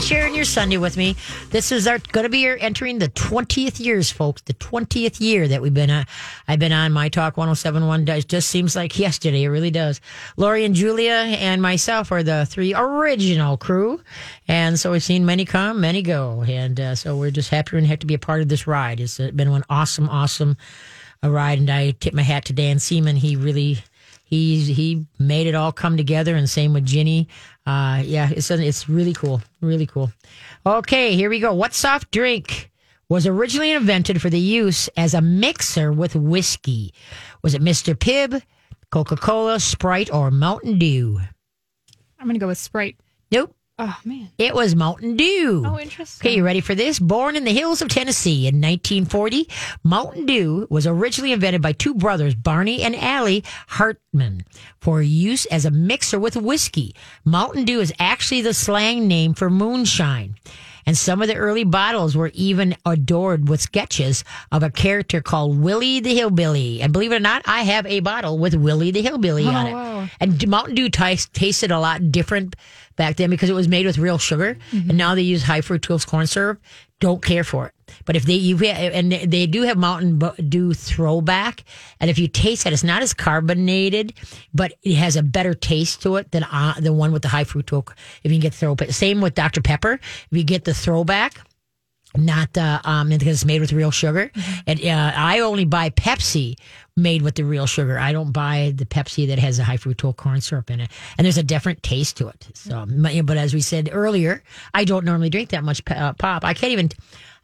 sharing your Sunday with me. This is our going to be your entering the 20th years, folks. The 20th year that we've been on. I've been on My Talk 1071. It just seems like yesterday. It really does. Lori and Julia and myself are the three original crew. And so we've seen many come, many go. And uh, so we're just happy and have to be a part of this ride. It's been an awesome, awesome uh, ride. And I tip my hat to Dan Seeman. He really he he made it all come together, and same with Ginny. Uh, yeah, it's it's really cool, really cool. Okay, here we go. What soft drink was originally invented for the use as a mixer with whiskey? Was it Mr. Pibb, Coca Cola, Sprite, or Mountain Dew? I'm gonna go with Sprite. Nope. Oh man, It was Mountain Dew. Oh, interesting. Okay, you ready for this? Born in the hills of Tennessee in 1940, Mountain Dew was originally invented by two brothers, Barney and Allie Hartman, for use as a mixer with whiskey. Mountain Dew is actually the slang name for moonshine. And some of the early bottles were even adored with sketches of a character called Willie the Hillbilly. And believe it or not, I have a bottle with Willie the Hillbilly on it. Oh, wow. And Mountain Dew tis- tasted a lot different back then because it was made with real sugar, mm-hmm. and now they use high fructose corn syrup. Don't care for it. But if they you and they do have Mountain Dew throwback, and if you taste that, it's not as carbonated, but it has a better taste to it than uh, the one with the high fructose. If you can get throwback, same with Dr Pepper. If you get the throwback, not uh, um because it's made with real sugar. And uh, I only buy Pepsi made with the real sugar. I don't buy the Pepsi that has a high fructose corn syrup in it. And there's a different taste to it. So, but but as we said earlier, I don't normally drink that much uh, pop. I can't even.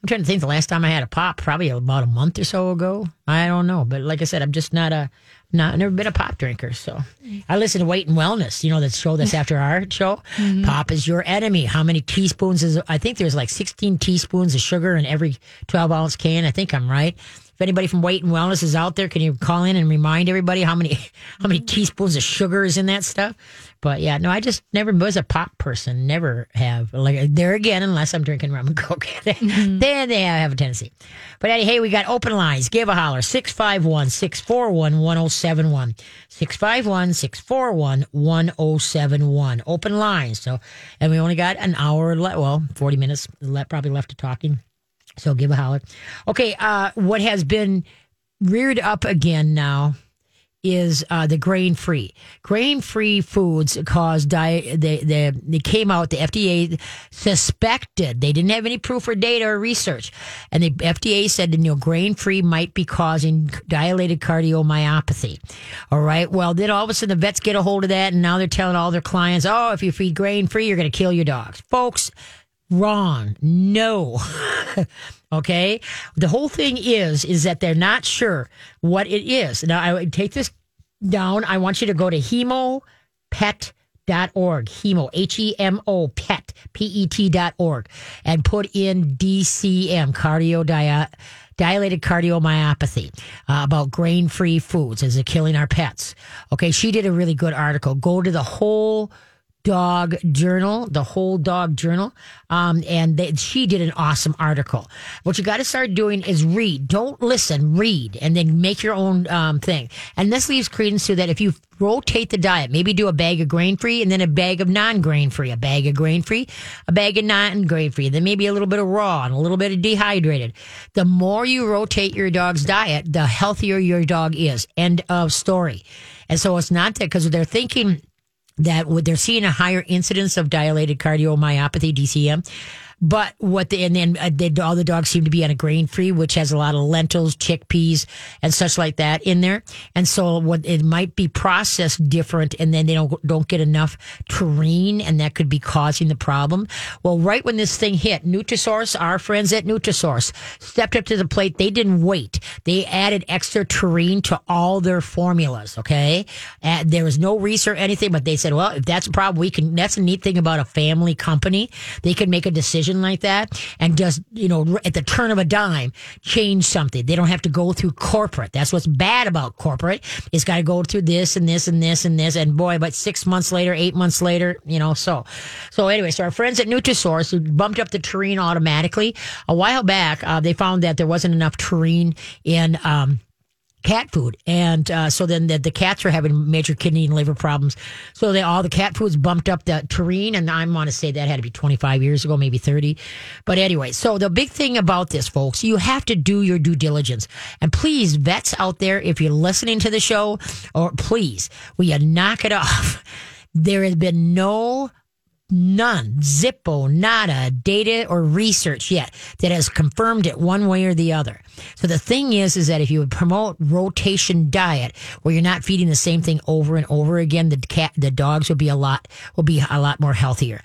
I'm trying to think the last time I had a pop, probably about a month or so ago. I don't know, but like I said, I'm just not a not never been a pop drinker. So I listen to Weight and Wellness. You know that show that's after our show. Mm-hmm. Pop is your enemy. How many teaspoons is? I think there's like 16 teaspoons of sugar in every 12 ounce can. I think I'm right. If anybody from Weight and Wellness is out there, can you call in and remind everybody how many how many teaspoons of sugar is in that stuff? But yeah, no, I just never was a pop person. Never have. Like there again, unless I'm drinking rum and coke, then they have a tendency. But hey, we got open lines. Give a holler 651 641 1071. 651 641 1071. Open lines. So, and we only got an hour left. Well, 40 minutes left, probably left to talking. So give a holler. Okay, uh, what has been reared up again now is uh, the grain free. Grain free foods cause di- they, they they came out. The FDA suspected they didn't have any proof or data or research, and the FDA said you know grain free might be causing dilated cardiomyopathy. All right. Well, then all of a sudden the vets get a hold of that, and now they're telling all their clients, oh, if you feed grain free, you're going to kill your dogs, folks. Wrong. No. okay. The whole thing is, is that they're not sure what it is. Now, I would take this down. I want you to go to hemopet.com dot org hemo, H E M O, pet, P E T dot org, and put in DCM, cardio dilated cardiomyopathy uh, about grain free foods as they're killing our pets. Okay. She did a really good article. Go to the whole dog journal, the whole dog journal. Um, and they, she did an awesome article. What you got to start doing is read. Don't listen, read, and then make your own um, thing. And this leaves credence to that if you rotate the diet, maybe do a bag of grain free and then a bag of non grain free, a bag of grain free, a bag of non grain free, then maybe a little bit of raw and a little bit of dehydrated. The more you rotate your dog's diet, the healthier your dog is. End of story. And so it's not that because they're thinking that they're seeing a higher incidence of dilated cardiomyopathy, DCM. But what the, and then uh, they, all the dogs seem to be on a grain free, which has a lot of lentils, chickpeas, and such like that in there. And so what it might be processed different, and then they don't don't get enough taurine, and that could be causing the problem. Well, right when this thing hit, Nutrisource, our friends at Nutrisource, stepped up to the plate. They didn't wait. They added extra taurine to all their formulas. Okay, and there was no research or anything, but they said, well, if that's a problem, we can. That's a neat thing about a family company. They can make a decision like that and just, you know, at the turn of a dime, change something. They don't have to go through corporate. That's what's bad about corporate. It's got to go through this and this and this and this. And boy, but six months later, eight months later, you know, so. So anyway, so our friends at Nutrisource who bumped up the taurine automatically. A while back, uh, they found that there wasn't enough taurine in, um, cat food, and uh, so then the, the cats are having major kidney and liver problems. So they all the cat foods bumped up the taurine, and I want to say that had to be 25 years ago, maybe 30. But anyway, so the big thing about this, folks, you have to do your due diligence, and please, vets out there, if you're listening to the show, or please, will you knock it off? There has been no none, zippo, nada, data or research yet that has confirmed it one way or the other. So the thing is, is that if you would promote rotation diet where you're not feeding the same thing over and over again, the cat, the dogs will be a lot, will be a lot more healthier.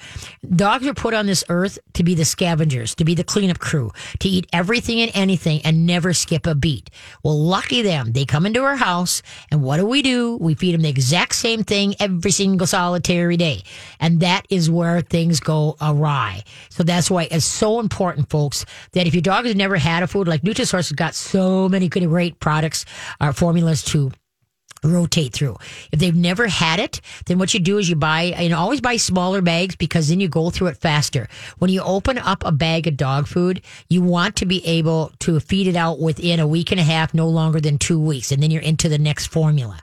Dogs are put on this earth to be the scavengers, to be the cleanup crew, to eat everything and anything and never skip a beat. Well, lucky them. They come into our house and what do we do? We feed them the exact same thing every single solitary day. And that is where things go awry. So that's why it's so important, folks, that if your dog has never had a food like Nutrisource has got so many great products, uh, formulas to rotate through. If they've never had it, then what you do is you buy, and always buy smaller bags because then you go through it faster. When you open up a bag of dog food, you want to be able to feed it out within a week and a half, no longer than two weeks, and then you're into the next formula.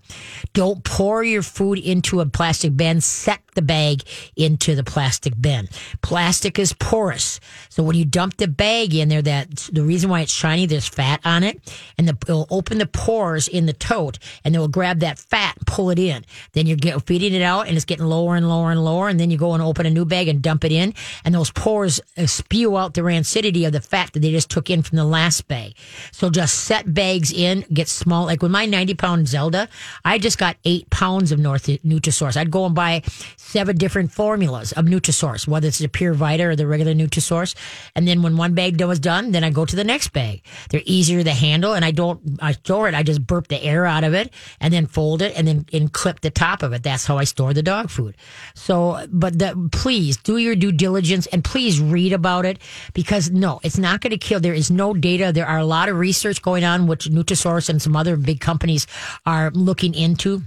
Don't pour your food into a plastic bin. Set the bag into the plastic bin. Plastic is porous. So when you dump the bag in there, that the reason why it's shiny, there's fat on it and the, it'll open the pores in the tote and it will grab that fat pull it in. Then you're get, feeding it out and it's getting lower and lower and lower. And then you go and open a new bag and dump it in and those pores uh, spew out the rancidity of the fat that they just took in from the last bag. So just set bags in, get small. Like with my 90 pound Zelda, I just got eight pounds of North Nutrisource. I'd go and buy seven different formulas of Nutrisource, whether it's the Pure Vita or the regular Nutrisource. And then when one bag was done, then I go to the next bag. They're easier to handle, and I don't I store it. I just burp the air out of it and then fold it and then and clip the top of it. That's how I store the dog food. So, but the, please do your due diligence and please read about it because no, it's not going to kill. There is no data. There are a lot of research going on, which Nutrisource and some other big companies are looking into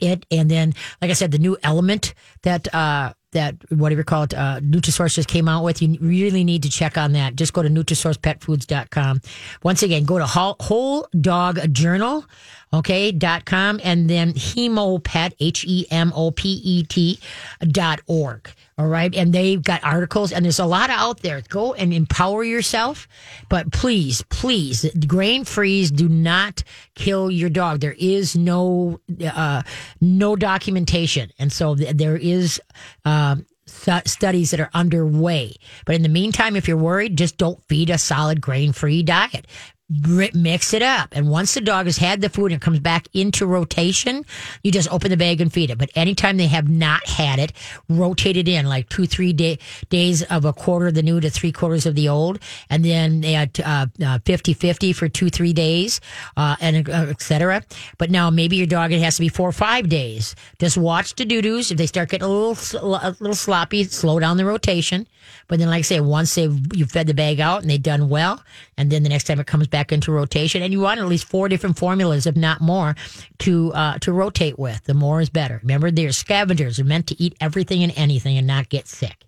it. And then, like I said, the new element that, uh, that whatever you call it, uh, Nutrisource just came out with. You really need to check on that. Just go to NutrisourcePetFoods.com. Once again, go to Whole, Dog Journal, okay, dot com, and then Hemopet, H E M O P E T dot org. All right. And they've got articles and there's a lot out there. Go and empower yourself. But please, please, grain freeze do not kill your dog. There is no, uh, no documentation. And so th- there is, um, studies that are underway. But in the meantime, if you're worried, just don't feed a solid grain free diet mix it up. And once the dog has had the food and comes back into rotation, you just open the bag and feed it. But anytime they have not had it, rotate it in like two, three day, days of a quarter of the new to three quarters of the old. And then they had uh, uh, 50 50 for two, three days, uh, and uh, et cetera. But now maybe your dog, it has to be four or five days. Just watch the doo doos. If they start getting a little, a little sloppy, slow down the rotation. But then, like I say, once they've, you've fed the bag out and they've done well, and then the next time it comes back, back into rotation. And you want at least four different formulas, if not more, to uh, to rotate with. The more is better. Remember, they're scavengers. They're meant to eat everything and anything and not get sick.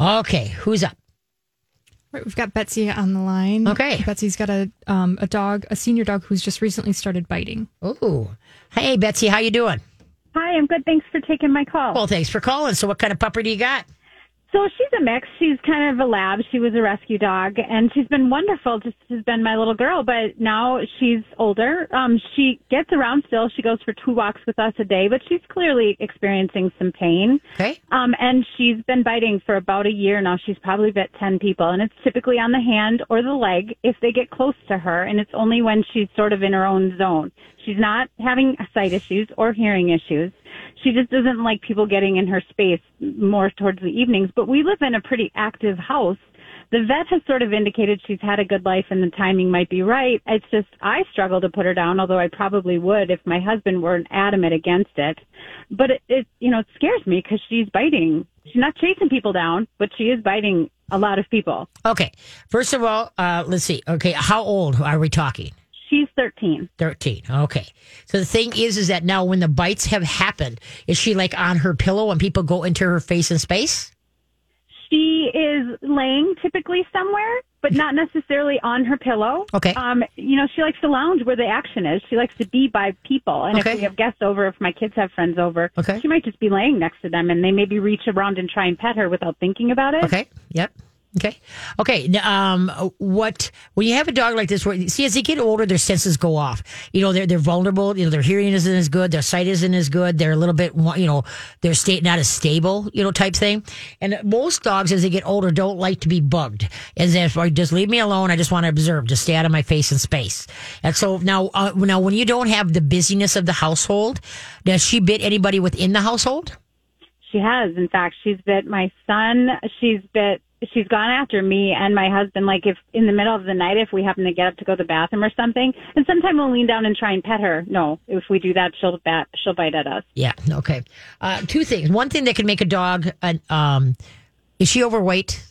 Okay, who's up? Right, we've got Betsy on the line. Okay. Betsy's got a um, a dog, a senior dog who's just recently started biting. Oh, hey Betsy, how you doing? Hi, I'm good. Thanks for taking my call. Well, thanks for calling. So, what kind of puppy do you got? So she's a mix. She's kind of a lab. She was a rescue dog, and she's been wonderful. Just has been my little girl, but now she's older. Um, she gets around still. She goes for two walks with us a day, but she's clearly experiencing some pain. Okay. Um, and she's been biting for about a year now. She's probably bit ten people, and it's typically on the hand or the leg if they get close to her, and it's only when she's sort of in her own zone. She's not having sight issues or hearing issues she just doesn't like people getting in her space more towards the evenings. But we live in a pretty active house. The vet has sort of indicated she's had a good life and the timing might be right. It's just I struggle to put her down, although I probably would if my husband weren't adamant against it. But it, it you know, it scares me because she's biting. She's not chasing people down, but she is biting a lot of people. Okay. First of all, uh, let's see. Okay, how old are we talking? She's 13. 13. Okay. So the thing is, is that now when the bites have happened, is she like on her pillow when people go into her face and space? She is laying typically somewhere, but not necessarily on her pillow. Okay. Um, you know, she likes to lounge where the action is. She likes to be by people. And Okay. if we have guests over, if my kids have friends over, Okay. she might just be laying next to them and they maybe reach around and try and pet her without thinking about it. Okay. Yep. Okay. Okay. Um, what when you have a dog like this, where see as they get older, their senses go off. You know, they're they're vulnerable. You know, their hearing isn't as good, their sight isn't as good. They're a little bit, you know, their state not as stable. You know, type thing. And most dogs, as they get older, don't like to be bugged. As if, just leave me alone. I just want to observe. Just stay out of my face and space. And so now, uh, now when you don't have the busyness of the household, does she bit anybody within the household? She has. In fact, she's bit my son. She's bit. She's gone after me and my husband. Like if in the middle of the night, if we happen to get up to go to the bathroom or something, and sometimes we'll lean down and try and pet her. No, if we do that, she'll bat. She'll bite at us. Yeah. Okay. Uh, two things. One thing that can make a dog. Uh, um, is she overweight?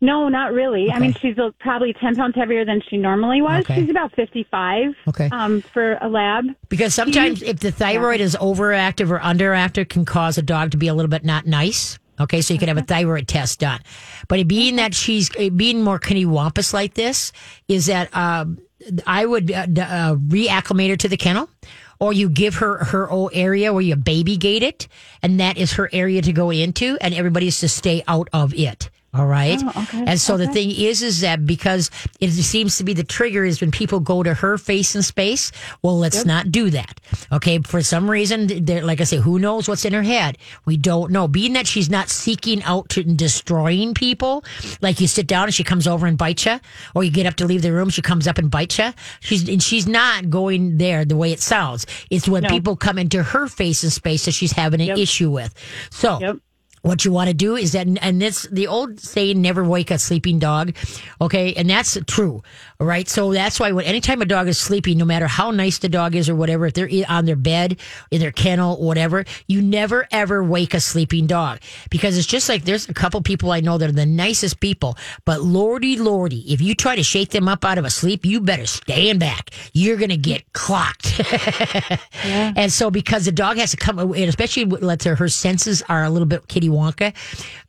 No, not really. I mean, she's uh, probably ten pounds heavier than she normally was. Okay. She's about fifty-five. Okay. Um, for a lab. Because sometimes if the thyroid is overactive or underactive, can cause a dog to be a little bit not nice. Okay, so you could have a thyroid test done. But being that she's uh, being more kinnywampus like this, is that um, I would uh, uh, reacclimate her to the kennel, or you give her her own area where you baby gate it, and that is her area to go into, and everybody is to stay out of it. All right. Oh, and so the thing is, is that because it seems to be the trigger is when people go to her face and space. Well, let's not do that. Okay. For some reason, like I say, who knows what's in her head? We don't know. Being that she's not seeking out to and destroying people, like you sit down and she comes over and bites you, or you get up to leave the room, she comes up and bites you. She's and she's not going there the way it sounds. It's when people come into her face and space that she's having an issue with. So. Yep. What you want to do is that, and this, the old saying, never wake a sleeping dog. Okay. And that's true. Right. So that's why when, anytime a dog is sleeping, no matter how nice the dog is or whatever, if they're on their bed, in their kennel, whatever, you never ever wake a sleeping dog because it's just like there's a couple people I know that are the nicest people, but lordy, lordy, if you try to shake them up out of a sleep, you better stand back. You're going to get clocked. And so, because the dog has to come, and especially let's her, her senses are a little bit kitty Wonka.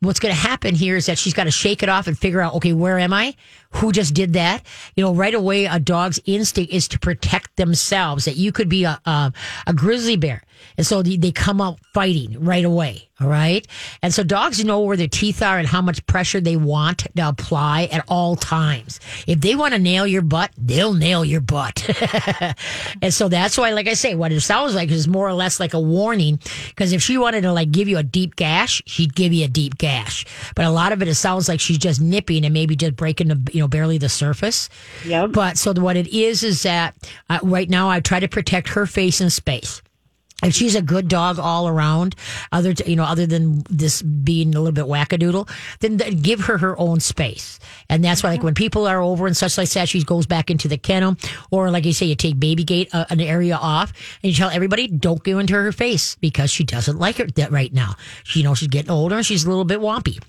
What's going to happen here is that she's got to shake it off and figure out, okay, where am I? Who just did that? You know, right away, a dog's instinct is to protect themselves. That you could be a a, a grizzly bear, and so they, they come out fighting right away. All right, and so dogs know where their teeth are and how much pressure they want to apply at all times. If they want to nail your butt, they'll nail your butt. And so that's why, like I say, what it sounds like is more or less like a warning. Because if she wanted to like give you a deep gash, she'd give you a deep gash. But a lot of it, it sounds like she's just nipping and maybe just breaking the, you know, barely the surface. Yep. But so what it is is that uh, right now I try to protect her face and space. If she's a good dog all around, other t- you know, other than this being a little bit wackadoodle, then th- give her her own space. And that's why, like, when people are over and such like that, she goes back into the kennel, or like you say, you take baby gate uh, an area off, and you tell everybody don't go into her face because she doesn't like it that right now. She you know she's getting older and she's a little bit wompy.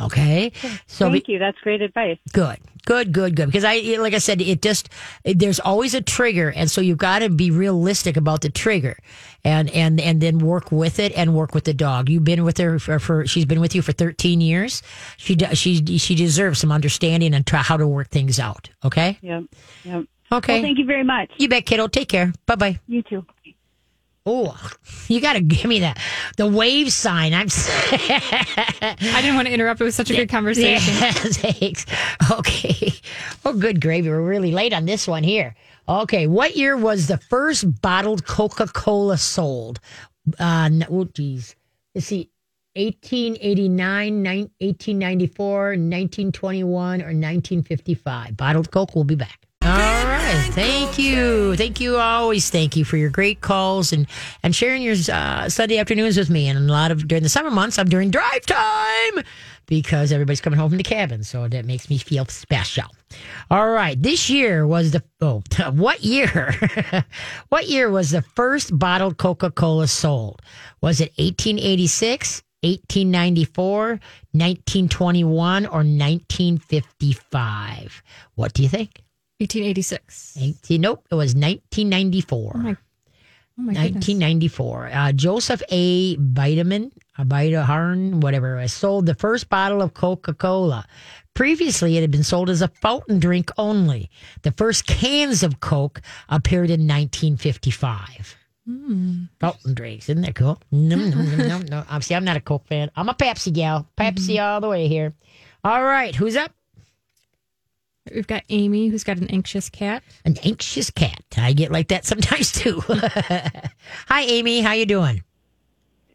Okay, so Thank you. That's great advice. Good, good, good, good. Because I, like I said, it just there's always a trigger, and so you've got to be realistic about the trigger, and and and then work with it and work with the dog. You've been with her for, for she's been with you for 13 years. She she she deserves some understanding and try how to work things out. Okay, Yep. Yep. okay. Well, thank you very much. you bet, kiddo. Take care. Bye bye. You too. Oh, you got to give me that the wave sign. I'm. I didn't want to interrupt. It was such a good conversation. Yeah, thanks. Okay. Oh, good gravy. We're really late on this one here. Okay. What year was the first bottled Coca Cola sold? Uh, n- oh, geez. Let's see. 1889, 1894, 1921, or 1955. Bottled Coke. We'll be back. All right. Thank you. Thank you. Always thank you for your great calls and, and sharing your uh, Sunday afternoons with me. And a lot of during the summer months, I'm during drive time because everybody's coming home from the cabin. So that makes me feel special. All right. This year was the, oh, what year? what year was the first bottled Coca Cola sold? Was it 1886? 1894, 1921, or 1955? What do you think? 1886. 18, nope, it was 1994. my- Oh my goodness. 1994. Uh, Joseph A. Vitamin, uh, a Vita Harn, whatever, sold the first bottle of Coca Cola. Previously, it had been sold as a fountain drink only. The first cans of Coke appeared in 1955. Hmm. Fountain drinks, isn't that cool? No, no, no, no, no. I'm, uh, see, I'm not a Coke fan. I'm a Pepsi gal. Pepsi mm-hmm. all the way here. All right, who's up? We've got Amy, who's got an anxious cat. An anxious cat. I get like that sometimes too. Hi, Amy. How you doing?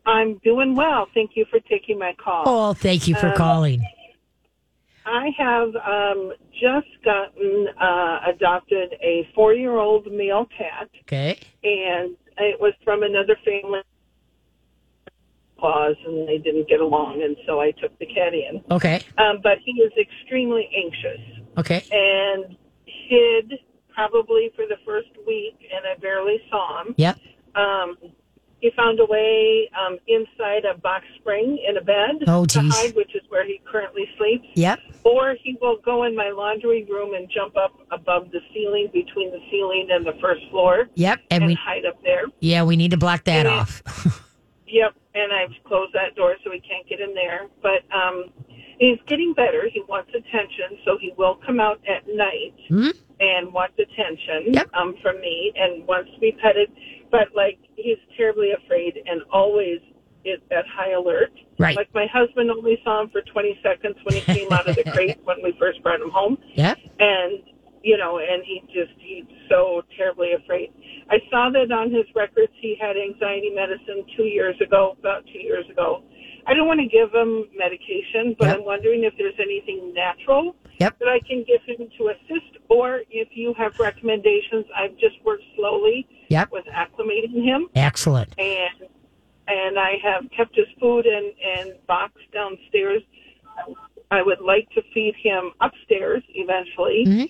I'm doing well. Thank you for taking my call. Oh, thank you for calling. I have um, just gotten uh, adopted a four year old male cat, Okay. and it was from another family. Claus, and they didn't get along, and so I took the cat in. Okay. Um, but he is extremely anxious Okay. and hid probably for the first week, and I barely saw him. Yep. Um, he found a way um, inside a box spring in a bed Oh, to hide, which is where he currently sleeps. Yep. Or he will go in my laundry room and jump up above the ceiling, between the ceiling and the first floor, Yep. And and we hide up there. yeah, we need to block that Yeah. off. Yep, and I've closed that door so he can't get in there. But um, he's getting better. He wants attention, so he will come out at night Mhm. and wants attention Yep. um, from me and wants to be petted. But like he's terribly afraid and always is at high alert. Right. Like my husband only saw him for 20 seconds when he came out of the crate when we first brought him home Yep. and you know, and he just he's so terribly afraid. I saw that on his records he had anxiety medicine two years ago, about two years ago. I don't want to give him medication, but Yep. I'm wondering if there's anything natural Yep. that I can give him to assist, or if you have recommendations. I've just worked slowly Yep. with acclimating him, Excellent. and and I have kept his food and and box downstairs. I would like to feed him upstairs eventually Mhm.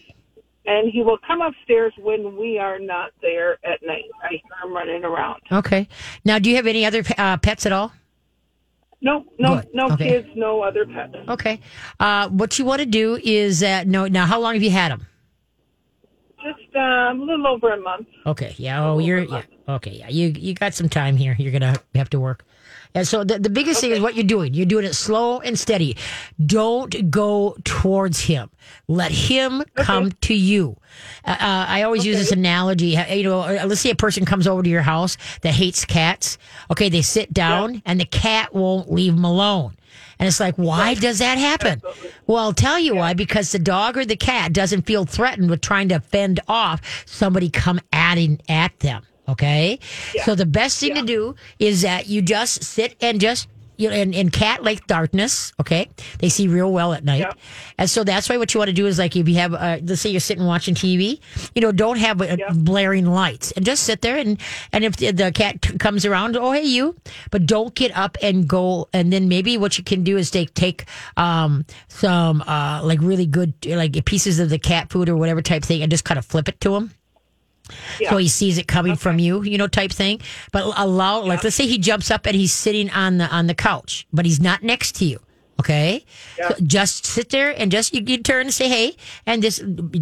and he will come upstairs when we are not there at night. I hear him running around. Okay. Now, do you have any other uh, pets at all? No, no, Good. no Okay. kids, no other pets. Okay. Uh, what you want to do is uh, no. Now, how long have you had them? Just um, a little over a month. Okay. Yeah. Oh, you're. Yeah. Okay. Yeah. You you got some time here. You're gonna have to work. And so the, the biggest thing is what you're doing. You're doing it slow and steady. Don't go towards him. Let him come to you. Uh, uh, I always use this analogy. You know, uh, let's say a person comes over to your house that hates cats. Okay, they sit down and the cat won't leave them alone. And it's like, why does that happen? Well, I'll tell you why. Because the dog or the cat doesn't feel threatened with trying to fend off somebody come adding at them. Okay. So the best thing to do is that you just sit and just, you know, in, in cat like darkness. Okay. They see real well at night. Yeah. And so that's why what you want to do is like if you have, uh, let's say you're sitting watching TV, you know, don't have uh, blaring lights and just sit there and, and if the, the cat t- comes around, oh, hey, you, but don't get up and go. And then maybe what you can do is take, take, um, some, uh, like really good, like pieces of the cat food or whatever type thing and just kind of flip it to so he sees it coming from you, you know, type thing. But allow, like, let's say he jumps up and he's sitting on the on the couch, but he's not next to you. Okay, so just sit there and just you, you turn and say hey, and just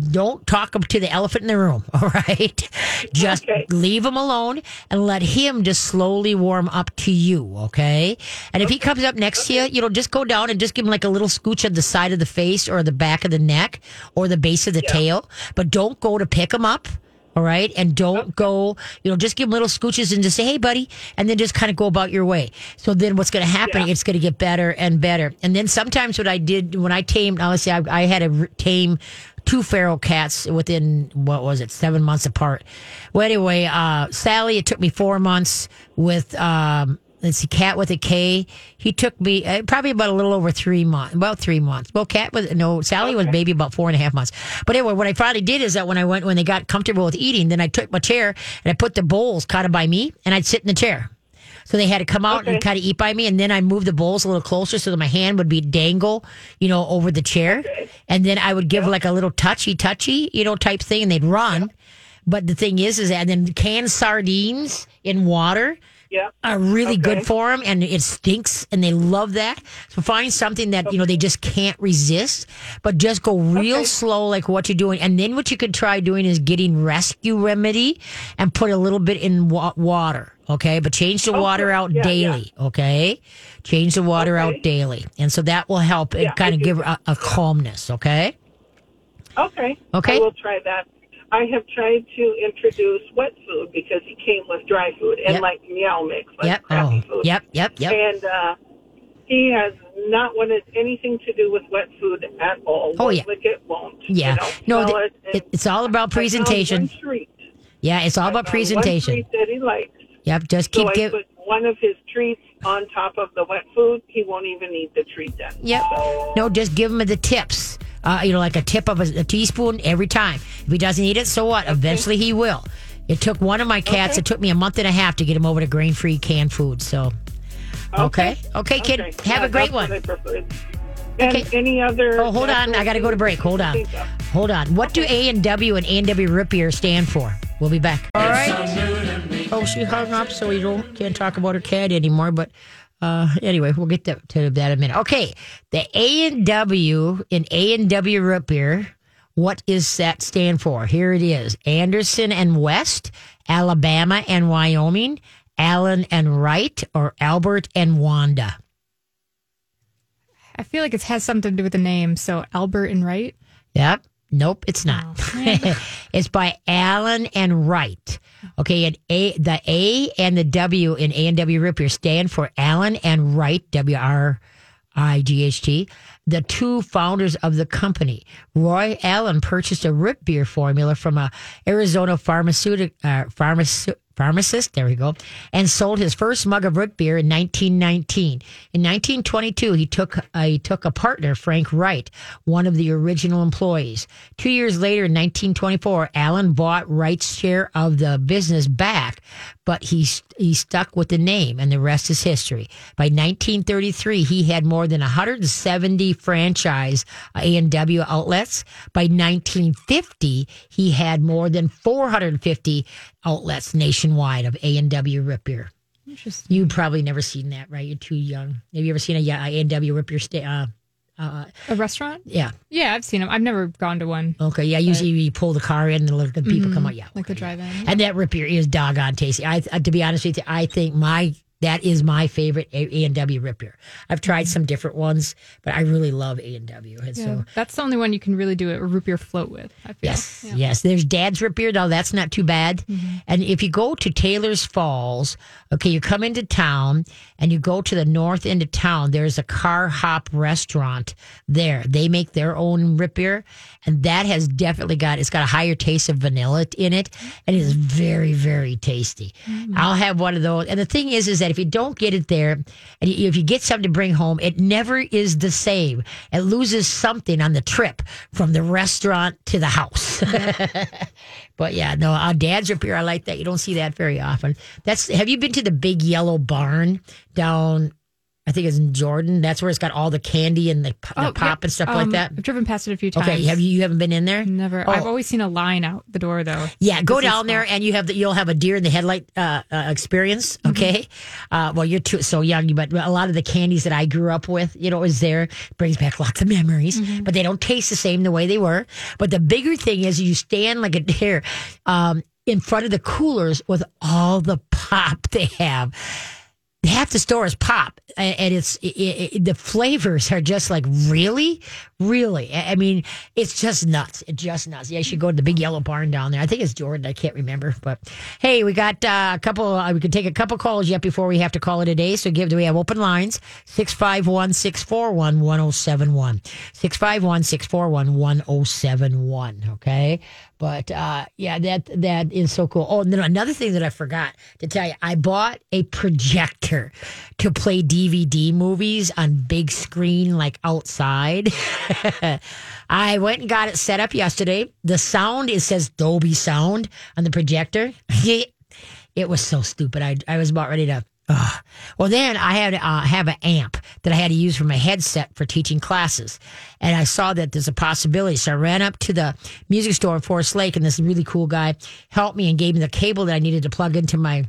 don't talk to the elephant in the room. All right, just Okay. leave him alone and let him just slowly warm up to you. Okay, and if he comes up next to you, you know, just go down and just give him like a little scooch at the side of the face or the back of the neck or the base of the tail, but don't go to pick him up. All right. And don't go, you know, just give them little scooches and just say, hey, buddy. And then just kind of go about your way. So then what's going to happen? It's going to get better and better. And then sometimes what I did when I tamed, now let's say I, I had to r- tame two feral cats within, what was it, seven months apart. Well, anyway, uh, Sally, it took me four months with, um, let's see, cat with a K. He took me uh, probably about a little over three months, about three months. Well, cat was no Sally was maybe about four and a half months. But anyway, what I finally did is that when I went when they got comfortable with eating, then I took my chair and I put the bowls kind of by me, and I'd sit in the chair. So they had to come out and kind of eat by me, and then I moved the bowls a little closer so that my hand would be dangle, you know, over the chair, and then I would give like a little touchy touchy, you know, type thing, and they'd run. But the thing is, is that and then canned sardines in water Yeah. are really Okay. good for them and it stinks and they love that. So find something that, you know, they just can't resist, but just go real Okay. slow like what you're doing. And then what you could try doing is getting rescue remedy and put a little bit in wa- water. Okay. But change the water out Yeah, yeah. daily. Okay. Change the water Okay. out daily. And so that will help Yeah, and kind of give a, a calmness. Okay. Okay. Okay. We'll try that. I have tried to introduce wet food because he came with dry food and Yep. like meow mix, like Yep. crappy Oh, food. yep. Yep. Yep. And uh, he has not wanted anything to do with wet food at all. Oh, Won't yeah. lick it, won't. Yeah. You know, No, th- it, it's all about presentation. Yeah. It's all I about presentation. That he likes. Yep. Just keep I give. one of his treats on top of the wet food. He won't even eat the treat then. Yep. No, just give him the tips. Uh, you know, like a tip of a, a teaspoon every time. If he doesn't eat it, so what? Eventually he will. It took one of my cats. Okay. It took me a month and a half to get him over to grain-free canned food. So, okay, okay, kid, Okay. have Yeah, a great one. what I prefer. And Okay. any other? Oh, hold on, I got to go to break. Hold on, hold on. What do A and W and A and W Rip Beer stand for? We'll be back. All right. Oh, she hung up, so we don't can't talk about her cat anymore. But uh, anyway, we'll get to, to that in a minute. Okay, the A and W in A and W Root Beer. What does that stand for? Here it is: Anderson and West, Alabama and Wyoming, Allen and Wright, or Albert and Wanda. I feel like it has something to do with the name. So Albert and Wright. Yep. Nope, it's not. it's by Allen and Wright. Okay, and A the A and the W in A and W Beer stand for Allen and Wright, W R I G H T, the two founders of the company. Roy Allen purchased a root beer formula from a Arizona pharmaceutical uh, pharmace- pharmacist. There we go, and sold his first mug of root beer in 1919. In 1922, he took uh, he took a partner, Frank Wright, one of the original employees. Two years later, in 1924, Allen bought Wright's share of the business back, but he he stuck with the name, and the rest is history. By 1933, he had more than 170 franchise A and W outlets. By 1950, he had more than 450 outlets nationwide of A and W Rip Beer. Interesting. You probably never seen that, right? You're too young. Have you ever seen a yeah, A and W Rip Beer? Sta- uh, uh, A restaurant? yeah. Yeah, I've seen them. I've never gone to one. Okay. Yeah. Usually you pull the car in and the people come out. Yeah. Like the drive-in. And that rip beer is doggone tasty. I, uh, to be honest with you, I think my that is my favorite A and W rip beer. I've tried mm. some different ones, but I really love A and W. And Yeah, so that's the only one you can really do a root beer float with. I feel. Yes, Yeah. yes. There's Dad's Root Beer, though. That's not too bad. Mm-hmm. And if you go to Taylor's Falls, okay, you come into town and you go to the north end of town, there's a car hop restaurant there. They make their own root beer, and that has definitely got, it's got a higher taste of vanilla in it, and it is very, very tasty. Mm. I'll have one of those. And the thing is, is that if you don't get it there, and if you get something to bring home, it never is the same. It loses something on the trip from the restaurant to the house. but yeah, no, our dad's up here. I like that. You don't see that very often. That's. Have you been to the big yellow barn down? I think it's in Jordan. That's where it's got all the candy and the, Oh, pop yeah. and stuff Um, like that. I've driven past it a few times. Okay, have you? You haven't been in there? Never. Oh. I've always seen a line out the door though. Yeah, go down there fun. and you have the, you'll have a deer in the headlight uh, uh, experience. Mm-hmm. Okay, uh, well you're too so young, but a lot of the candies that I grew up with, you know, is there brings back lots of memories. Mm-hmm. But they don't taste the same the way they were. But the bigger thing is you stand like a deer um, in front of the coolers with all the pop they have. Half the store is pop, and it's it, it, the flavors are just like really, really. I mean, it's just nuts. It's just nuts. Yeah, you should go to the big yellow barn down there. I think it's Jordan. I can't remember, but hey, we got uh, a couple. Uh, we can take a couple calls yet before we have to call it a day. So give. Do we have open lines? 651 641 1071. 651 641 1071. Okay. But uh, yeah, that that is so cool. Oh, and then another thing that I forgot to tell you, I bought a projector to play DVD movies on big screen, like outside. I went and got it set up yesterday. The sound it says Dolby Sound on the projector. it was so stupid. I I was about ready to. Ugh. Well, then I had uh, have an amp that I had to use for my headset for teaching classes, and I saw that there's a possibility. So I ran up to the music store in Forest Lake, and this really cool guy helped me and gave me the cable that I needed to plug into my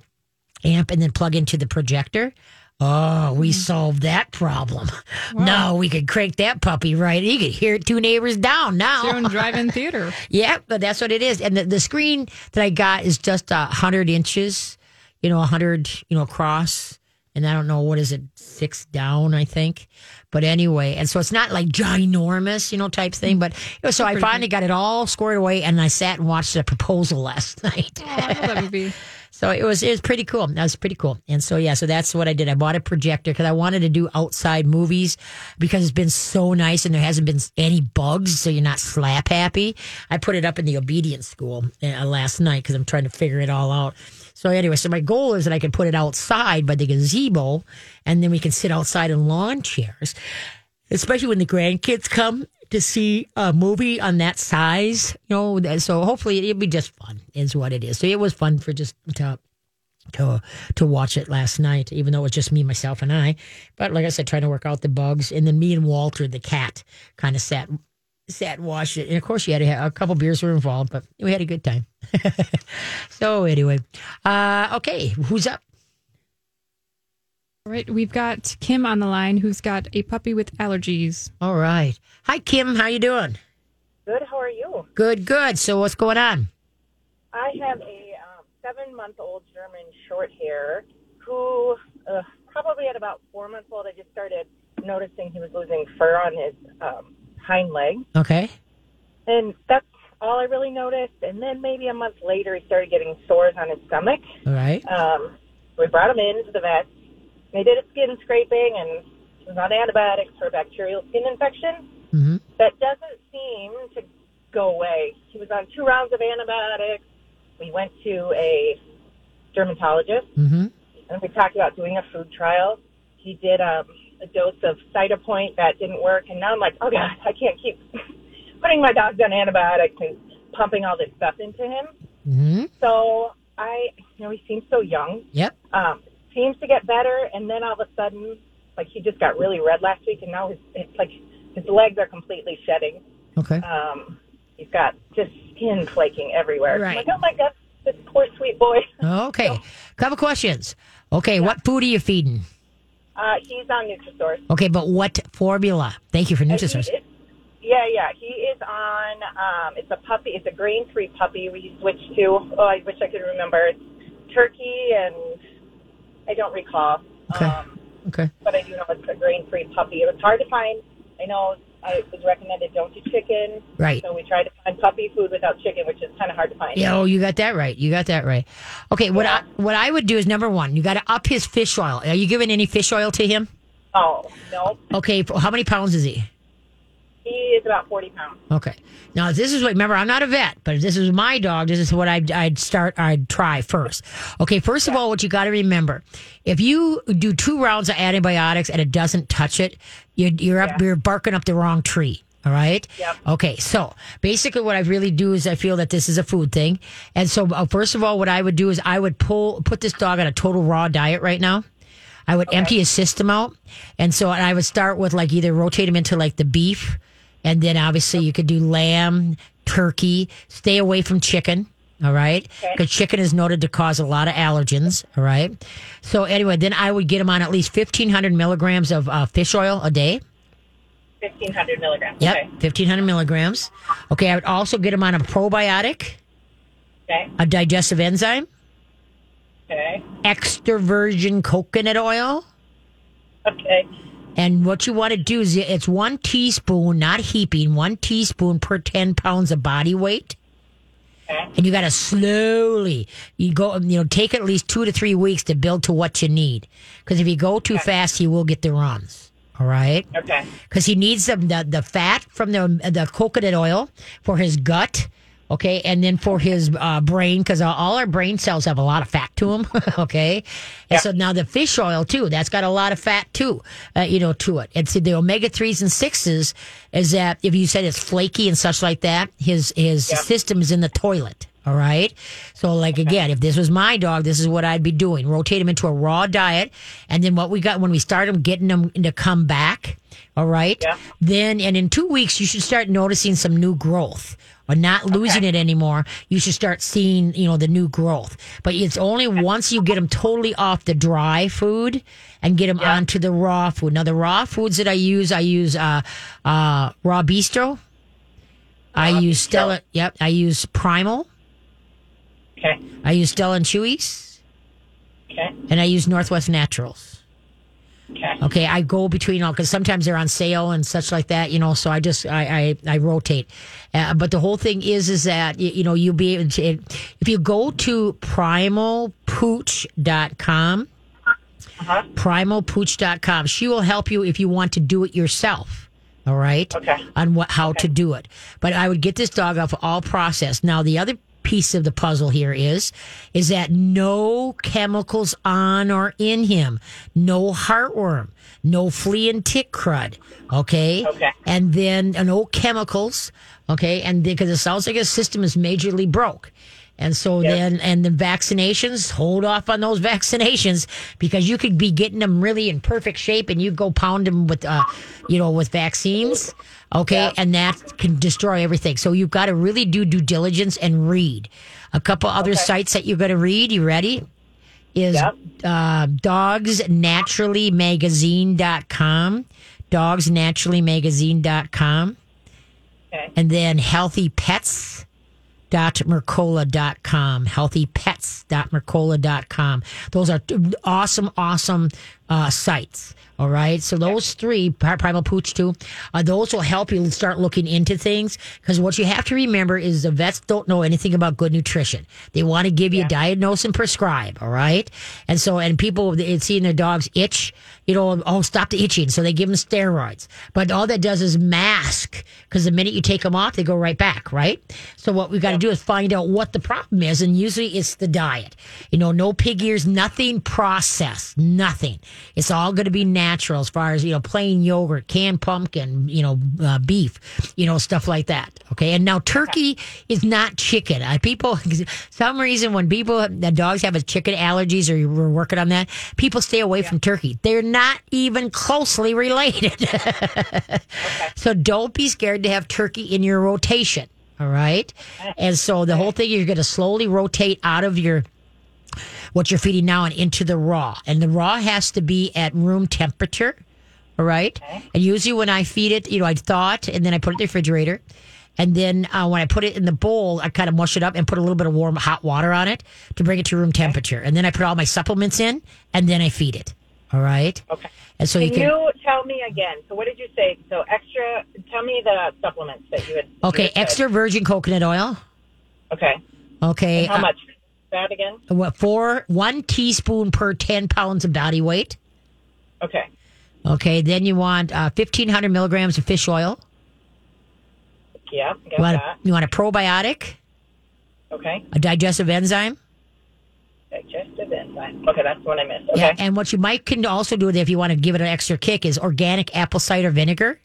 amp and then plug into the projector. Oh, we hmm. solved that problem. No, we could crank that puppy right. You could hear it two neighbors down now. Your own drive-in theater. Yeah, but that's what it is. And the, the screen that I got is just a hundred inches, you know, a hundred, you know, across. And I don't know what is it, six down, I think. But anyway, and so it's not like ginormous, you know, type thing. But so I finally got it all squared away, and I sat and watched the proposal last night. Oh, I that movie. So it was it was pretty cool. That was pretty cool. And so yeah, so that's what I did. I bought a projector because I wanted to do outside movies because it's been so nice and there hasn't been any bugs, so you're not slap happy. I put it up in the obedience school uh, last night because I'm trying to figure it all out. So anyway, so my goal is that I can put it outside by the gazebo, and then we can sit outside in lawn chairs, especially when the grandkids come to see a movie on that size. You know, so hopefully it'll be just fun, is what it is. So it was fun for just to to to watch it last night, even though it was just me, myself, and I. But like I said, trying to work out the bugs, and then me and Walter, the cat, kind of sat sat and watched it. And of course, you had have a couple beers were involved, but we had a good time. so anyway, uh, okay, who's up? All right, we've got Kim on the line, who's got a puppy with allergies. All right, hi Kim, how you doing? Good. How are you? Good, good. So what's going on? I have a um, seven-month-old German short hair who, uh, probably at about four months old, I just started noticing he was losing fur on his um, hind leg, Okay, and that's all I really noticed. And then maybe a month later, he started getting sores on his stomach. all right, Um, we brought him in to the vet. They did a skin scraping, and was on antibiotics for a bacterial skin infection. mm-hmm. that doesn't seem to go away. He was on two rounds of antibiotics. We went to a dermatologist Mm-hmm. and we talked about doing a food trial. He did um, a dose of Cytopoint that didn't work, and now I'm like, oh god, I can't keep putting my dogs on antibiotics and pumping all this stuff into him. Mm-hmm. So I, you know, he seems so young. Yep. Um, seems to get better, and then all of a sudden, like he just got really red last week, and now his it's like his legs are completely shedding. Okay. Um, he's got just skin flaking everywhere. Right. I'm like, oh my god, this poor sweet boy. Okay. Couple questions. Okay, what food are you feeding? Uh, he's on Nutrisource. Okay, but what formula? Thank you for Nutrisource. is- yeah, yeah, he is on. Um, it's a puppy. It's a grain-free puppy. We switched to. Oh, I wish I could remember. It's turkey, and I don't recall. Okay. Um, Okay. but I do know it's a grain-free puppy. It was hard to find. I know I was recommended don't do chicken. Right. So we tried to find puppy food without chicken, which is kind of hard to find. Yeah, oh, you got that right. You got that right. Okay, what I what I would do is number one, you got to up his fish oil. Are you giving any fish oil to him? Oh no, Okay, how many pounds is he? He is about forty pounds. Okay. Now this is what. Remember, I'm not a vet, but if this is my dog. This is what I'd, I'd start. I'd try first. Okay. First of all, what you got to remember, if you do two rounds of antibiotics and it doesn't touch it, you're, you're up. Yeah. You're barking up the wrong tree. All right. Yep. Okay. So basically, what I really do is I feel that this is a food thing, and so uh, first of all, what I would do is I would pull put this dog on a total raw diet right now. I would empty his system out, and so I would start with like either rotate him into like the beef, and then obviously you could do lamb, turkey. Stay away from chicken. All right, because chicken is noted to cause a lot of allergens. All right, so anyway, then I would get him on at least fifteen hundred milligrams of uh, fish oil a day. Fifteen hundred milligrams. Yep, Okay. fifteen hundred milligrams. Okay, I would also get him on a probiotic, Okay. a digestive enzyme, Okay. extra virgin coconut oil. Okay. And what you want to do is it's one teaspoon, not heaping, one teaspoon per 10 pounds of body weight. And you got to slowly, you go, you know, take at least two to three weeks to build to what you need. Because if you go too fast, he will get the runs. All right. Okay. Because he needs the, the, the fat from the, the coconut oil for his gut. Okay. And then for his uh, brain, because all our brain cells have a lot of fat to them. okay. And so now the fish oil, too, that's got a lot of fat, too, uh, you know, to it. And so the omega 3s and 6s is that if you said it's flaky and such like that, his, his system is in the toilet. All right. So, like again, if this was my dog, this is what I'd be doing: rotate him into a raw diet, and then what we got when we start him getting him to come back. All right. Yeah. Then, and in two weeks, you should start noticing some new growth. Or not losing it anymore, you should start seeing, you know, the new growth. But it's only once you get them totally off the dry food and get them onto the raw food. Now, the raw foods that I use, I use uh, uh, Raw Bistro. I use Stella. Yep. I use Primal. Okay. I use Stella and Chewy's. Okay. And I use Northwest Naturals. Okay. Okay, I go between all because sometimes they're on sale and such like that, you know. So I just I I, I rotate. Uh, but the whole thing is is that you, you know you'll be able to if you go to primalpooch.com, Uh-huh. primalpooch.com, she will help you if you want to do it yourself. All right. Okay. On what how to do it. But I would get this dog off all processed. Now the other piece of the puzzle here is is that no chemicals on or in him. No heartworm. No flea and tick crud. Okay. Okay. And then uh, no chemicals. Okay. And because it sounds like his system is majorly broke. And so Yep. then, and the vaccinations, hold off on those vaccinations because you could be getting them really in perfect shape and you go pound them with, uh, you know, with vaccines. Okay. Yeah. And that can destroy everything. So you've got to really do due diligence and read. A couple other Okay. sites that you're going to read. You ready? Is Yep. uh, dogsnaturallymagazine.com. Dogsnaturallymagazine.com. Okay. And then healthypets.mercola.com. Healthypets.mercola.com. Those are awesome, awesome uh, sites. All right. So those three, Primal Pooch too, uh, those will help you start looking into things. Because what you have to remember is the vets don't know anything about good nutrition. They want to give you a diagnose and prescribe. All right. And so, and people seeing their dogs itch, you know, oh, stop the itching. So they give them steroids. But all that does is mask. Because the minute you take them off, they go right back. Right. So what we've got to do is find out what the problem is. And usually it's the diet. You know, no pig ears, nothing processed, nothing. It's all going to be natural as far as, you know, plain yogurt, canned pumpkin, you know, uh, beef, you know, stuff like that. Okay. And now turkey is not chicken. Uh, people, some reason when people, the dogs have a chicken allergies or we're working on that, people stay away from turkey. They're not even closely related. So don't be scared to have turkey in your rotation. All right. And so the whole thing, you're going to slowly rotate out of your what you're feeding now and into the raw. And the raw has to be at room temperature. All right. And usually when I feed it, you know, I thaw it and then I put it in the refrigerator. And then uh, when I put it in the bowl, I kind of mush it up and put a little bit of warm hot water on it to bring it to room temperature. And then I put all my supplements in and then I feed it. All right. Okay. And so Can you can. you tell me again? So what did you say? So extra. Tell me the supplements that you had. you okay. had said. Extra virgin coconut oil. Okay. Okay. How uh, much? That again? what four one teaspoon per 10 pounds of body weight Okay. okay then you want uh, 1500 milligrams of fish oil Yeah. Got you want, that. a, you want a probiotic Okay. a digestive enzyme Digestive enzyme. Okay, that's the one I missed. Okay. yeah and what you might can also do if you want to give it an extra kick is organic apple cider vinegar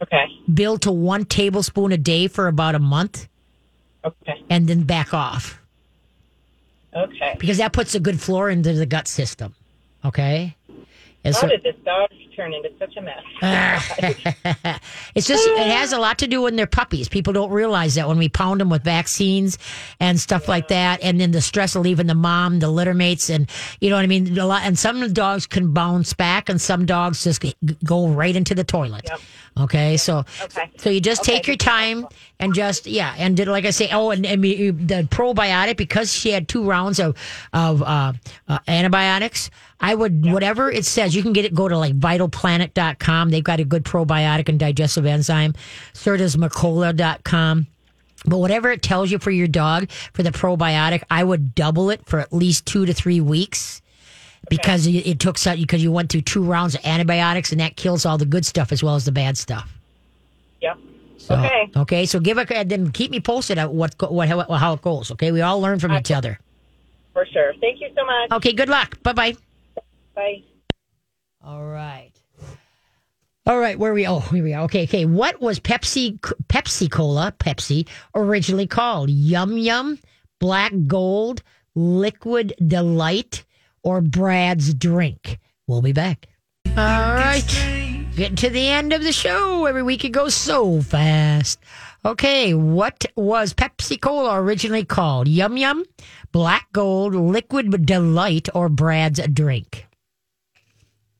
Okay. build to one tablespoon a day for about a month Okay. and then back off Okay. because that puts a good floor into the gut system okay and How so did this dog turn into such a mess? Ah. It's just it has a lot to do when they're puppies. People don't realize that when we pound them with vaccines and stuff like that, and then the stress of leaving the mom, the litter mates, and you know what I mean. A lot, and some dogs can bounce back, and some dogs just go right into the toilet. Yep. Okay, so Okay. so you just Okay, take your time and just yeah, and did like I say, oh, and, and the probiotic because she had two rounds of of uh, uh, antibiotics. I would whatever it says, you can get it. Go to like vitalplanet.com. They've got a good probiotic and digestive enzyme. So does Mercola.com. But whatever it tells you for your dog for the probiotic, I would double it for at least two to three weeks because it, it took so because you went through two rounds of antibiotics and that kills all the good stuff as well as the bad stuff. Yep. So, Okay. Okay. So give a and then keep me posted on what what how, how it goes. Okay. We all learn from each other. For sure. Thank you so much. Okay. Good luck. Bye bye. Bye. All right. All right, where are we? Oh, here we are. Okay, okay. What was Pepsi Pepsi Cola Pepsi originally called? Yum Yum, Black Gold, Liquid Delight, or Brad's Drink? We'll be back. All right. Getting to the end of the show. Every week it goes so fast. Okay, what was Pepsi Cola originally called? Yum Yum, Black Gold, Liquid Delight, or Brad's Drink?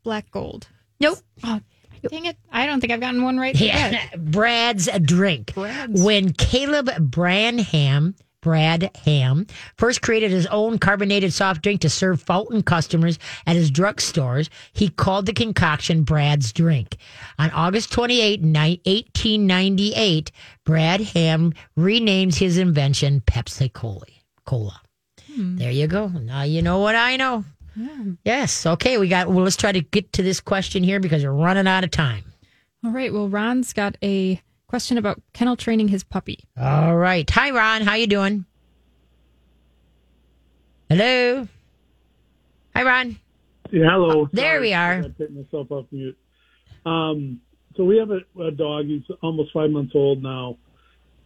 Black gold. Nope. Oh, dang it. I don't think I've gotten one right yet. Yeah, Brad's Drink. Brad's. When Caleb Bradham, Brad Ham, first created his own carbonated soft drink to serve fountain customers at his drugstores, he called the concoction Brad's Drink. On August 28, ni- 1898, Bradham renames his invention Pepsi Cola. Cola. There you go. Now you know what I know. Yes. Okay. We got. Well, let's try to get to this question here because we're running out of time. All right. Well, Ron's got a question about kennel training his puppy. All right. Hi, Ron. How you doing? Hello. Hi, Ron. Yeah, hello. There Sorry, we are. I myself off mute. Um, so we have a, a dog. He's almost five months old now,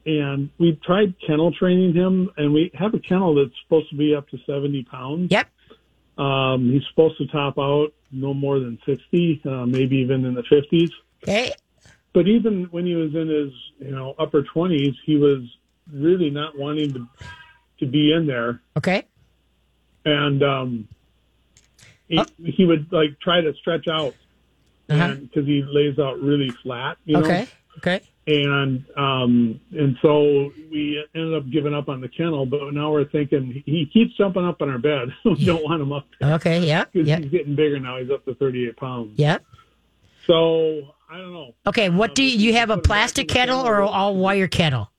and we tried kennel training him. And we have a kennel that's supposed to be up to seventy pounds. Yep. Um, he's supposed to top out no more than sixty, uh, maybe even in the fifties. Okay. But even when he was in his you know upper twenties, he was really not wanting to to be in there. Okay. and um, he, Oh. he would like try to stretch out Uh-huh. because he lays out really flat, you know. Okay. Okay. And um, and so we ended up giving up on the kennel, but now we're thinking he keeps jumping up on our bed. we don't want him up there Okay. Yeah. because Yep. he's getting bigger now. He's up to 38 pounds. Yeah. So I don't know. Okay. What do you, you have a Put him back plastic kettle or all wire kettle?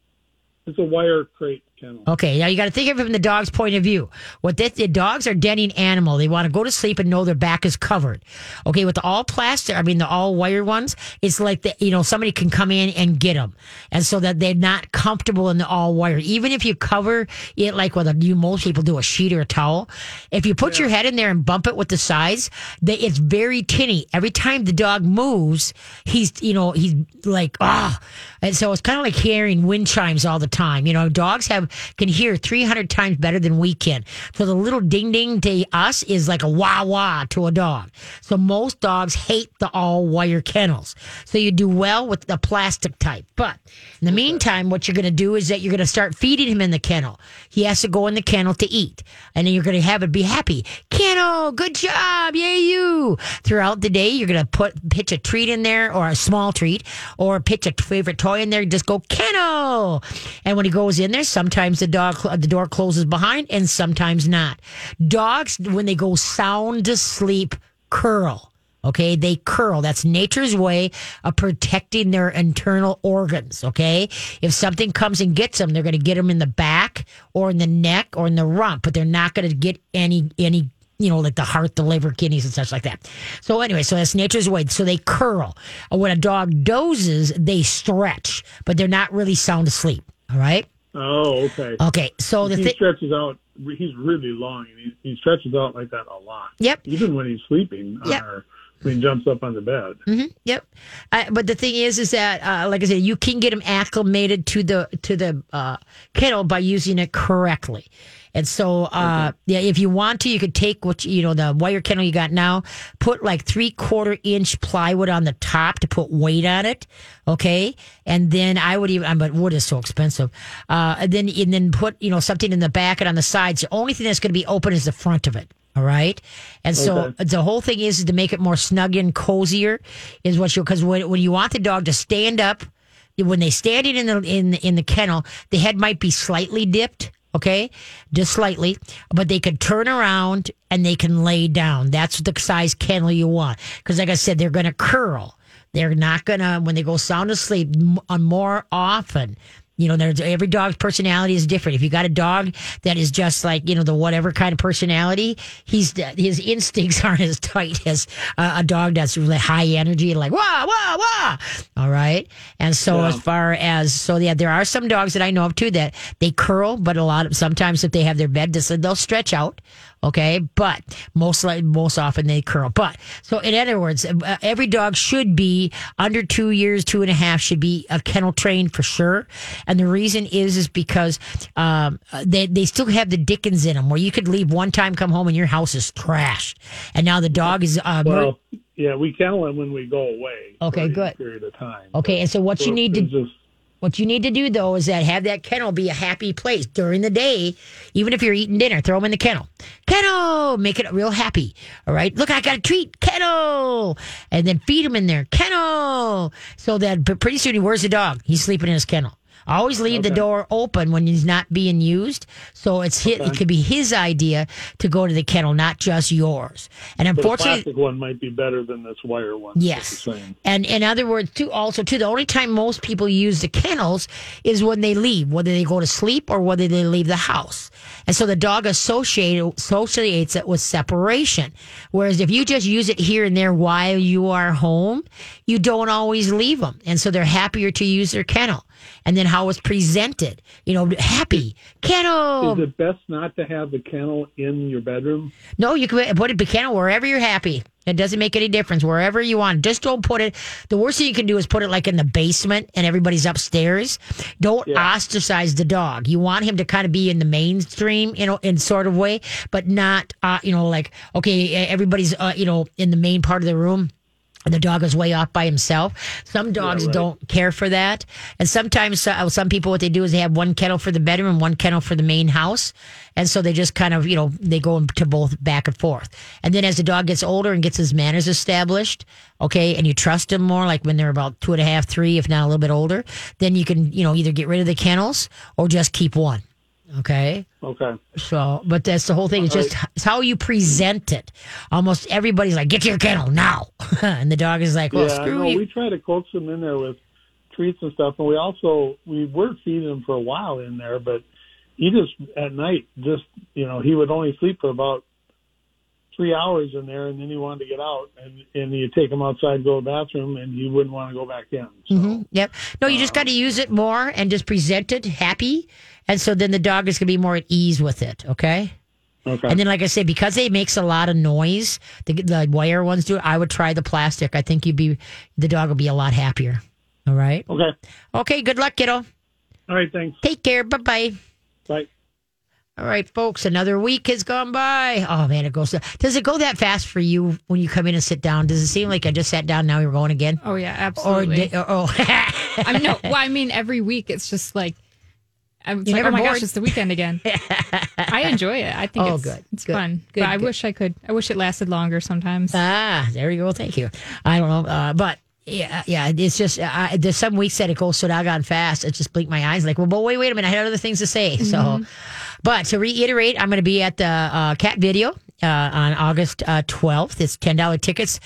It's a wire crate kennel. Okay, now you got to think of it from the dog's point of view. What this, the dogs are denning animal. They want to go to sleep and know their back is covered. Okay, with the all plastic, I mean the all wire ones, it's like the you know somebody can come in and get them, and so that they're not comfortable in the all wire. Even if you cover it like what you most people do, a sheet or a towel. If you put your head in there and bump it with the sides, they, it's very tinny. Every time the dog moves, he's you know he's like ah, and so it's kind of like hearing wind chimes all the time. You know, dogs have can hear 300 times better than we can. So the little ding ding to us is like a wah wah to a dog. So most dogs hate the all wire kennels. So you do well with the plastic type. But in the meantime, what you're going to do is that you're going to start feeding him in the kennel. He has to go in the kennel to eat. And then you're going to have it be happy. Kennel, good job. Yay, you. Throughout the day, you're going to put, pitch a treat in there or a small treat or pitch a favorite toy in there. Just go kennel. And when he goes in there, sometimes the dog, the door closes behind and sometimes not. Dogs, when they go sound asleep, curl. Okay, they curl. That's nature's way of protecting their internal organs. Okay, if something comes and gets them, they're going to get them in the back or in the neck or in the rump, but they're not going to get any any you know like the heart, the liver, kidneys, and such like that. So anyway, so that's nature's way. So they curl. When a dog dozes, they stretch, but they're not really sound asleep. All right. Oh, okay. Okay. So the he thing. stretches out. He's really long, and he, he stretches out like that a lot. Yep. Even when he's sleeping, Yep. or when he jumps up on the bed. Yep. Uh, but the thing is, is that, uh, like I said, you can get him acclimated to the to the uh, kennel by using it correctly. And so, uh, yeah, if you want to, you could take what you you know the wire kennel you got now, put like three quarter inch plywood on the top to put weight on it, okay. And then I would even, but wood is so expensive. Uh, and then and then put you know something in the back and on the sides. The only thing that's going to be open is the front of it. All right. And so Okay. the whole thing is to make it more snug and cozier is what you, cause when, when you want the dog to stand up, when they stand it in the, in, in the kennel, the head might be slightly dipped. Okay. Just slightly, but they could turn around and they can lay down. That's the size kennel you want. Cause like I said, they're going to curl. They're not going to, when they go sound asleep m- uh, more often, you know, there's every dog's personality is different. If you got a dog that is just like you know the whatever kind of personality, he's his instincts aren't as tight as uh, a dog that's really high energy like wah wah wah. All right, and so Yeah. as far as so yeah, there are some dogs that I know of too that they curl, but a lot of sometimes if they have their bed, they'll stretch out. Okay, but most like most often they curl. But so in other words, uh, every dog should be under two years, two and a half should be a kennel trained for sure. And the reason is is because um, they they still have the Dickens in them, where you could leave one time, come home, and your house is trashed, and now the dog is uh, Well, yeah, we kennel them when we go away. Okay, good. Period of time. Okay, and so what you need to just What you need to do though is that have that kennel be a happy place during the day, even if you're eating dinner. Throw them in the kennel. Kennel, make it real happy. All right. Look, I got a treat. Kennel, and then feed him in there. Kennel, so that pretty soon he where's the dog? He's sleeping in his kennel. Always leave the door open when he's not being used. So it's his, it could be his idea to go to the kennel, not just yours. And unfortunately, plastic one might be better than this wire one. Yes. And in other words, too, also too, the only time most people use the kennels is when they leave, whether they go to sleep or whether they leave the house. And so the dog associate, associates it with separation. Whereas if you just use it here and there while you are home, you don't always leave them. And so they're happier to use their kennel. And then how it's presented, you know, happy kennel. Is it best not to have the kennel in your bedroom? No, you can put it in kennel wherever you're happy. It doesn't make any difference wherever you want. Just don't put it. The worst thing you can do is put it like in the basement and everybody's upstairs. Don't Yeah. ostracize the dog. You want him to kind of be in the mainstream, you know, in sort of way, but not, uh, you know, like okay, everybody's, uh, you know, in the main part of the room. The dog is way off by himself. Some dogs right. don't care for that, and sometimes uh, some people what they do is they have one kennel for the bedroom and one kennel for the main house, and so they just kind of you know they go to both back and forth. And then as the dog gets older and gets his manners established, okay, and you trust him more, like when they're about two and a half, three, if not a little bit older, then you can you know either get rid of the kennels or just keep one. Okay. Okay. So, but that's the whole thing. It's just it's how you present it. Almost everybody's like, "Get to your kennel now," and the dog is like, "Well, yeah, screw no, you." we try to coax them in there with treats and stuff, and we also we were feeding him for a while in there, but he just at night just you know he would only sleep for about three hours in there, and then he wanted to get out, and and you take him outside, go to the bathroom, and he wouldn't want to go back in. So Mhm. Yep. No, you just got to use it more and just present it happy, and so then the dog is going to be more at ease with it. Okay. okay, And then, like I said, because it makes a lot of noise, the, the wire ones do. I would try the plastic. I think you'd be the dog will be a lot happier. All right. okay, Okay. Good luck, kiddo. all right, thanks, Take care. Bye bye. bye. All right, folks. Another week has gone by. Oh man, it goes. Does it go that fast for you when you come in and sit down? Does it seem like I just sat down now you're going again? Oh yeah, absolutely. di- or oh, I'm no. Well, I mean, every week it's just like. I'm like, oh my bored? gosh, it's the weekend again. I enjoy it. I think Oh, it's, good. it's Good. fun. Good, but I good. wish I could. I wish it lasted longer sometimes. Ah, there you go. Thank you. I don't know, uh, but yeah, yeah. It's just uh, there's some weeks that it goes so doggone fast. It just blink my eyes like, well, but wait, wait a minute. I had other things to say. So, but to reiterate, I'm going to be at the uh, cat video uh, on August uh, 12th. It's ten dollar tickets.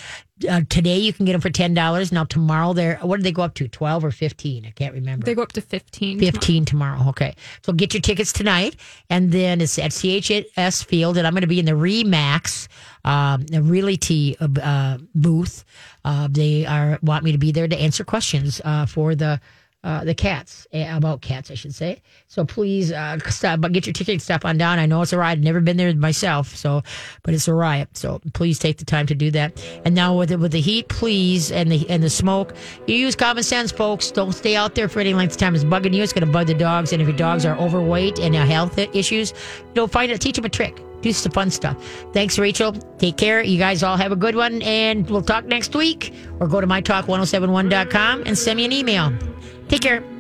Uh, today you can get them for ten dollars. Now tomorrow they're what did they go up to? Twelve or fifteen? I can't remember. They go up to 15. 15 tomorrow. Okay. So get your tickets tonight. And then it's at CHS Field. And I'm going to be in the Remax, um, the Realty uh, booth. Uh, they are want me to be there to answer questions uh, for the. Uh, the cats eh, about cats, I should say. So please uh, stop, but get your ticket, stop on down. I know it's a ride. Never been there myself, so but it's a riot. So please take the time to do that. And now with the, with the heat, please, and the and the smoke, you use common sense, folks. Don't stay out there for any length of time. It's bugging you. It's going to bug the dogs. And if your dogs are overweight and have health issues, don't find it. Teach them a trick. Do some fun stuff. Thanks, Rachel. Take care. You guys all have a good one, and we'll talk next week. Or go to mytalk1071.com and send me an email. Take care.